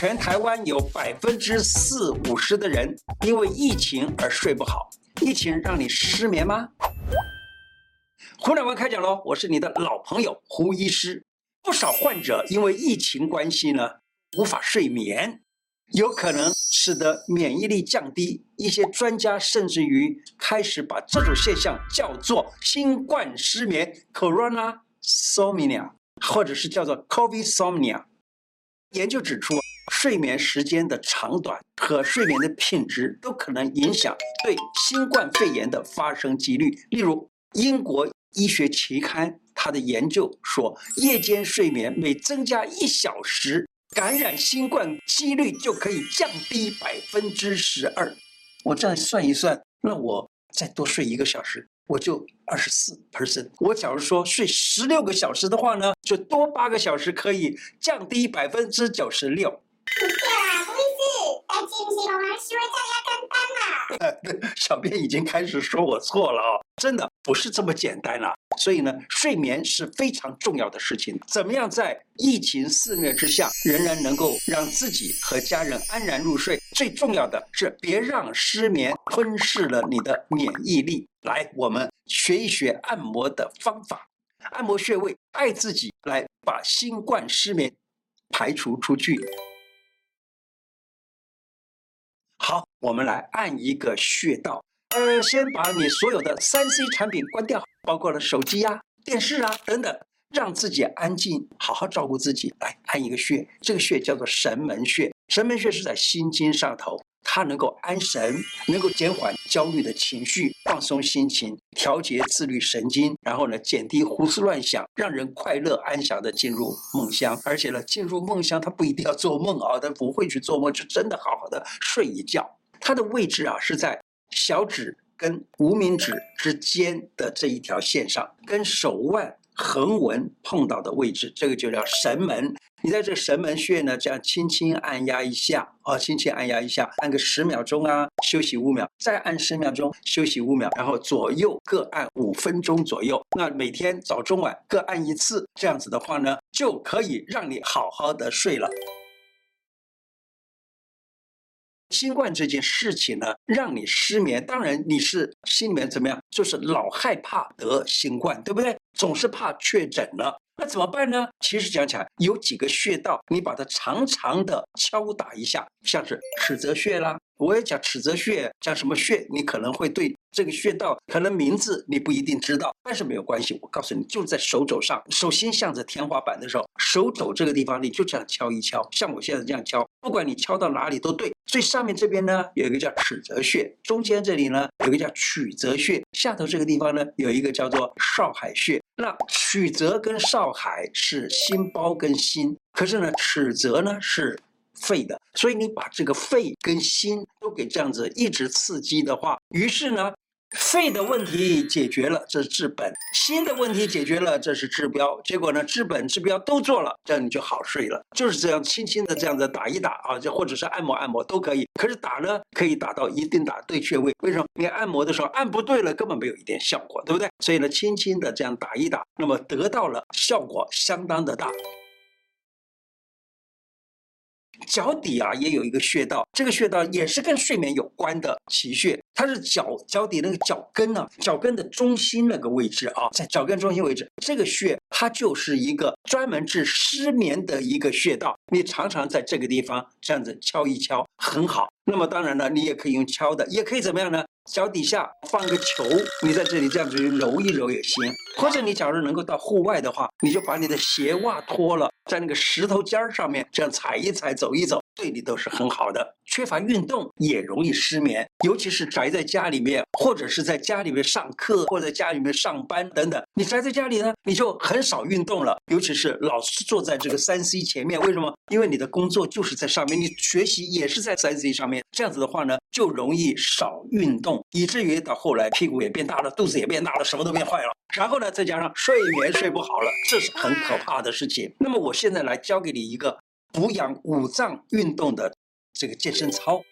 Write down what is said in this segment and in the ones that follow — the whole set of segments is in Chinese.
全台湾有百分之四五十的人因为疫情而睡不好。疫情让你失眠吗？胡乃文开讲喽！我是你的老朋友胡医师。不少患者因为疫情关系呢，无法睡眠，有可能使得免疫力降低。一些专家甚至于开始把这种现象叫做新冠失眠 （Corona-somnia） 或者是叫做 COVID-somnia。研究指出，睡眠时间的长短和睡眠的品质都可能影响对新冠肺炎的发生几率。例如，英国。医学期刊，他的研究说，夜间睡眠每增加一小时，感染新冠几率就可以降低百分之十二。我这样算一算，那我再多睡一个小时，我就二十四 percent。我假如说睡十六个小时的话呢，就多八个小时，可以降低百分之九十六。小编已经开始说我错了哦，真的不是这么简单了。所以呢，睡眠是非常重要的事情。怎么样在疫情肆虐之下，仍然能够让自己和家人安然入睡？最重要的是，别让失眠吞噬了你的免疫力。来，我们学一学按摩的方法，按摩穴位，爱自己，来把新冠失眠排除出去。我们来按一个穴道。呃，先把你所有的三 C 产品关掉，包括了手机呀、电视啊等等，让自己安静，好好照顾自己。来按一个穴，这个穴叫做神门穴。神门穴是在心经上头，它能够安神，能够减缓焦虑的情绪，放松心情，调节自律神经，然后呢，减低胡思乱想，让人快乐安详的进入梦乡。而且呢，进入梦乡，他不一定要做梦啊，他不会去做梦，就真的好好的睡一觉。它的位置啊是在。小指跟无名指之间的这一条线上，跟手腕横纹碰到的位置，这个就叫神门。你在这神门穴呢，这样轻轻按压一下，啊，轻轻按压一下，按个十秒钟啊，休息五秒，再按十秒钟，休息五秒，然后左右各按五分钟左右。那每天早中晚各按一次，这样子的话呢，就可以让你好好的睡了。新冠这件事情呢，让你失眠。当然，你是心里面怎么样？就是老害怕得新冠，对不对？总是怕确诊了。那怎么办呢？其实讲起来，有几个穴道，你把它长长的敲打一下，像是尺泽穴啦。我也讲尺泽穴，讲什么穴，你可能会对这个穴道可能名字你不一定知道，但是没有关系。我告诉你，就在手肘上，手心向着天花板的时候，手肘这个地方你就这样敲一敲，像我现在这样敲，不管你敲到哪里都对。最上面这边呢，有一个叫尺泽穴，中间这里呢有个叫曲泽穴，下头这个地方呢有一个叫做少海穴。那曲泽跟少海是心包跟心，可是呢尺泽呢是。肺的，所以你把这个肺跟心都给这样子一直刺激的话，于是呢，肺的问题解决了，这是治本；心的问题解决了，这是治标。结果呢，治本治标都做了，这样你就好睡了。就是这样，轻轻的这样子打一打啊，就或者是按摩按摩都可以。可是打呢，可以打到一定打对穴位。为什么？你按摩的时候按不对了，根本没有一点效果，对不对？所以呢，轻轻的这样打一打，那么得到了效果相当的大。脚底啊，也有一个穴道，这个穴道也是跟睡眠有关的奇穴，它是脚脚底那个脚跟啊，脚跟的中心那个位置啊，在脚跟中心位置，这个穴它就是一个专门治失眠的一个穴道，你常常在这个地方这样子敲一敲，很好。那么当然了，你也可以用敲的，也可以怎么样呢？脚底下放个球，你在这里这样子揉一揉也行。或者你假如能够到户外的话，你就把你的鞋袜脱了，在那个石头尖儿上面这样踩一踩，走一走。对你都是很好的，缺乏运动也容易失眠，尤其是宅在家里面，或者是在家里面上课，或者在家里面上班等等。你宅在家里呢，你就很少运动了，尤其是老是坐在这个三 C 前面。为什么？因为你的工作就是在上面，你学习也是在三 C 上面这样子的话呢，就容易少运动，以至于到后来屁股也变大了，肚子也变大了，什么都变坏了。然后呢，再加上睡眠睡不好了，这是很可怕的事情。那么我现在来教给你一个。补养五脏运动的这个健身操，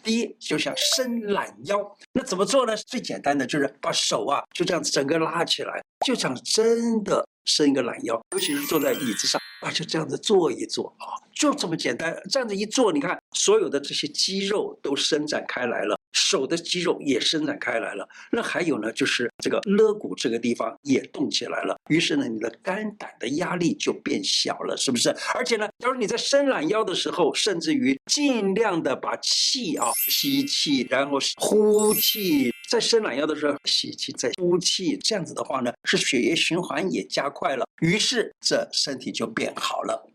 第一就像伸懒腰，那怎么做呢？最简单的就是把手啊就这样子整个拉起来，就像真的伸一个懒腰，尤其是坐在椅子上啊，就这样子坐一坐啊，就这么简单。这样子一坐，你看所有的这些肌肉都伸展开来了，手的肌肉也伸展开来了。那还有呢，就是这个肋骨这个地方也动起来了。于是呢，你的肝胆的压力就变小了，是不是？而且呢，假如你在伸懒腰的时候，甚至于尽量的把气啊吸气，然后呼气。在伸懒腰的时候，吸气再呼气，这样子的话呢，是血液循环也加快了，于是这身体就变好了。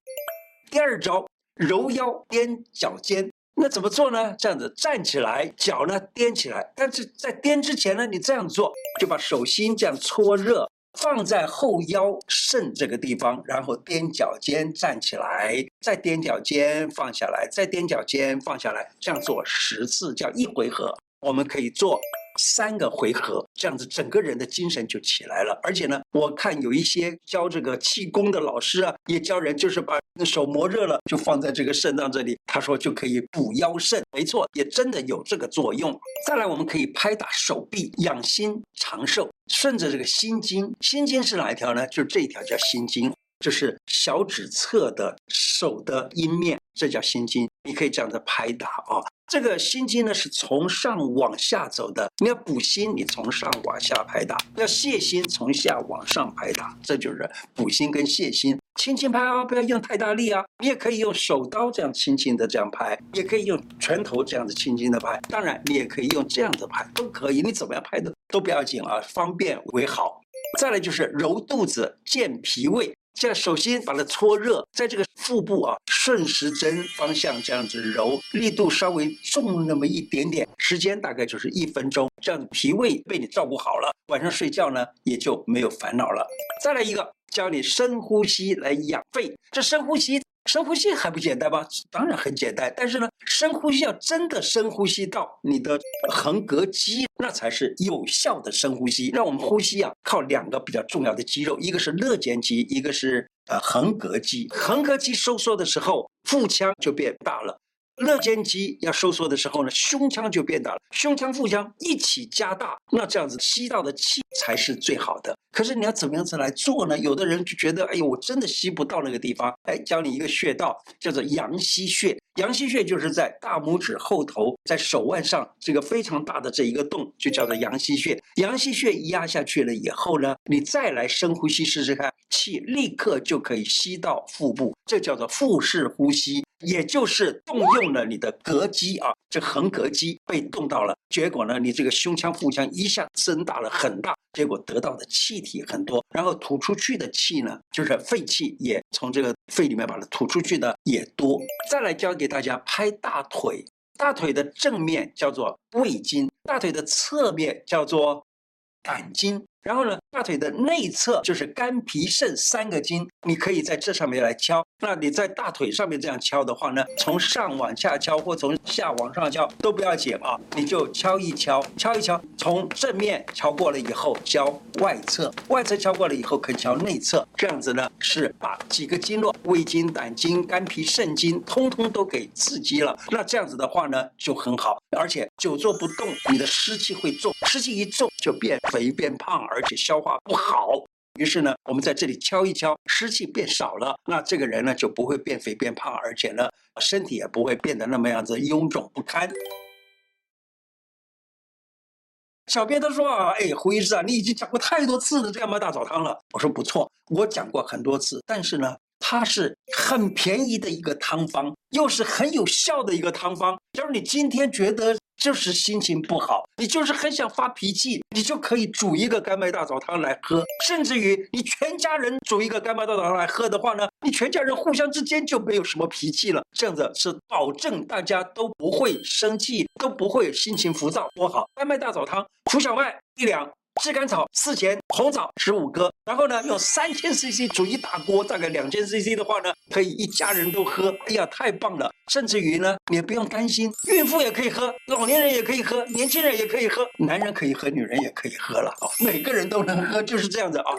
第二招，揉腰踮脚尖，那怎么做呢？这样子站起来，脚呢踮起来，但是在踮之前呢，你这样做，就把手心这样搓热，放在后腰肾这个地方，然后踮脚尖站起来，再踮脚尖放下来，再踮脚尖放下来，这样做十次，叫一回合。我们可以做。三个回合，这样子整个人的精神就起来了。而且呢，我看有一些教这个气功的老师啊，也教人就是把手磨热了，就放在这个肾脏这里，他说就可以补腰肾。没错，也真的有这个作用。再来，我们可以拍打手臂，养心长寿，顺着这个心经。心经是哪一条呢？就是这一条叫心经，就是小指侧的手的阴面，这叫心经。你可以这样子拍打啊。这个心经呢，是从上往下走的，你要补心，你从上往下拍打；要泻心，从下往上拍打。这就是补心跟泻心，轻轻拍啊，不要用太大力啊。你也可以用手刀这样轻轻的这样拍，也可以用拳头这样子轻轻的拍。当然，你也可以用这样子拍，都可以。你怎么样拍的都不要紧啊，方便为好。再来就是揉肚子、健脾胃。现在手心把它搓热，在这个腹部啊，顺时针方向这样子揉，力度稍微重那么一点点，时间大概就是一分钟，这样脾胃被你照顾好了，晚上睡觉呢也就没有烦恼了。再来一个，教你深呼吸来养肺，这深呼吸。深呼吸还不简单吗？当然很简单，但是呢，深呼吸要真的深呼吸到你的横膈肌，那才是有效的深呼吸。那我们呼吸啊，靠两个比较重要的肌肉，一个是肋间肌，一个是呃横膈肌。横膈肌收缩的时候，腹腔就变大了。肋间肌要收缩的时候呢，胸腔就变大了，胸腔、腹腔一起加大，那这样子吸到的气才是最好的。可是你要怎么样子来做呢？有的人就觉得，哎呦，我真的吸不到那个地方。哎，教你一个穴道，叫做阳溪穴。阳溪穴就是在大拇指后头，在手腕上这个非常大的这一个洞，就叫做阳溪穴。阳溪穴压下去了以后呢，你再来深呼吸试试看，气立刻就可以吸到腹部，这叫做腹式呼吸。也就是动用了你的膈肌啊，这横膈肌被动到了，结果呢，你这个胸腔、腹腔一下增大了很大，结果得到的气体很多，然后吐出去的气呢，就是废气也从这个肺里面把它吐出去的也多。再来教给大家拍大腿，大腿的正面叫做胃经，大腿的侧面叫做胆经。然后呢，大腿的内侧就是肝脾肾三个经，你可以在这上面来敲。那你在大腿上面这样敲的话呢，从上往下敲或从下往上敲都不要紧啊，你就敲一敲，敲一敲，从正面敲过了以后，敲外侧，外侧敲过了以后可以敲内侧，这样子呢是把几个经络，胃经、胆经、肝脾肾经，通通都给刺激了。那这样子的话呢就很好，而且久坐不动，你的湿气会重，湿气一重就变肥变胖而且消化不好，于是呢，我们在这里敲一敲，湿气变少了，那这个人呢就不会变肥变胖，而且呢，身体也不会变得那么样子臃肿不堪。小编他说啊，哎，胡医师啊，你已经讲过太多次的这样大澡汤了。我说不错，我讲过很多次，但是呢，它是很便宜的一个汤方，又是很有效的一个汤方。假如你今天觉得，就是心情不好，你就是很想发脾气，你就可以煮一个甘麦大枣汤来喝，甚至于你全家人煮一个甘麦大枣汤来喝的话呢，你全家人互相之间就没有什么脾气了，这样子是保证大家都不会生气，都不会心情浮躁，多好！甘麦大枣汤，除小麦一两。炙甘草四钱，红枣十五个，然后呢，用三千 CC 煮一大锅，大概两千 CC 的话呢，可以一家人都喝。哎呀，太棒了！甚至于呢，你也不用担心，孕妇也可以喝，老年人也可以喝，年轻人也可以喝，男人可以喝，女人也可以喝了啊，每个人都能喝，就是这样子啊。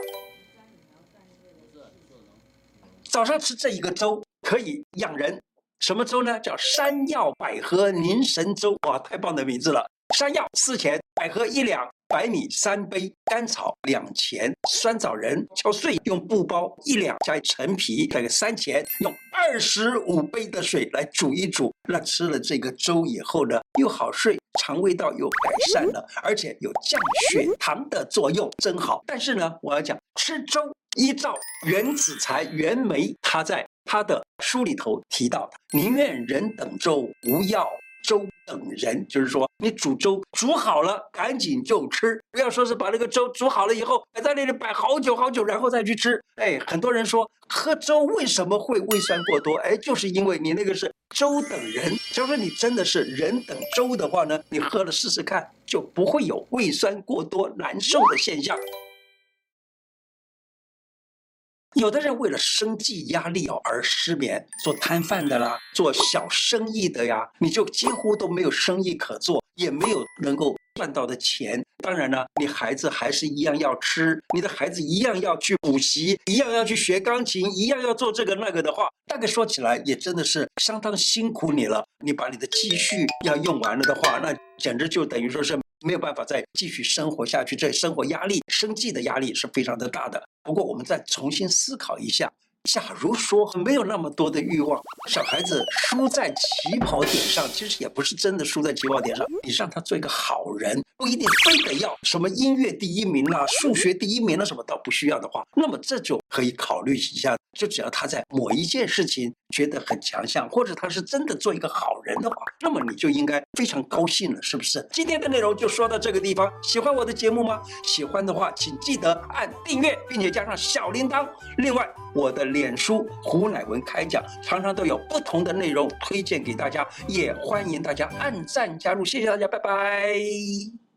早上吃这一个粥可以养人，什么粥呢？叫山药百合凝神粥，哇，太棒的名字了！山药四钱，百合一两。白米三杯，甘草两钱，酸枣仁敲碎，用布包一两，加陈皮大概三钱，用二十五杯的水来煮一煮。那吃了这个粥以后呢，又好睡，肠胃道又改善了，而且有降血糖的作用，真好。但是呢，我要讲吃粥，依照袁子才、袁枚他在他的书里头提到，宁愿人等粥，不要。粥等人，就是说你煮粥煮好了，赶紧就吃，不要说是把那个粥煮好了以后还在那里摆好久好久，然后再去吃。哎，很多人说喝粥为什么会胃酸过多？哎，就是因为你那个是粥等人。就是你真的是人等粥的话呢，你喝了试试看，就不会有胃酸过多难受的现象。有的人为了生计压力哦而失眠，做摊贩的啦，做小生意的呀，你就几乎都没有生意可做，也没有能够赚到的钱。当然呢，你孩子还是一样要吃，你的孩子一样要去补习，一样要去学钢琴，一样要做这个那个的话，大概说起来也真的是相当辛苦你了。你把你的积蓄要用完了的话，那简直就等于说是。没有办法再继续生活下去，这生活压力、生计的压力是非常的大的。不过，我们再重新思考一下。假如说没有那么多的欲望，小孩子输在起跑点上，其实也不是真的输在起跑点上。你让他做一个好人，不一定非得要什么音乐第一名啊、数学第一名啊什么，倒不需要的话，那么这就可以考虑一下。就只要他在某一件事情觉得很强项，或者他是真的做一个好人的话，那么你就应该非常高兴了，是不是？今天的内容就说到这个地方。喜欢我的节目吗？喜欢的话，请记得按订阅，并且加上小铃铛。另外，我的脸书胡乃文开讲，常常都有不同的内容推荐给大家，也欢迎大家按赞加入。谢谢大家，拜拜。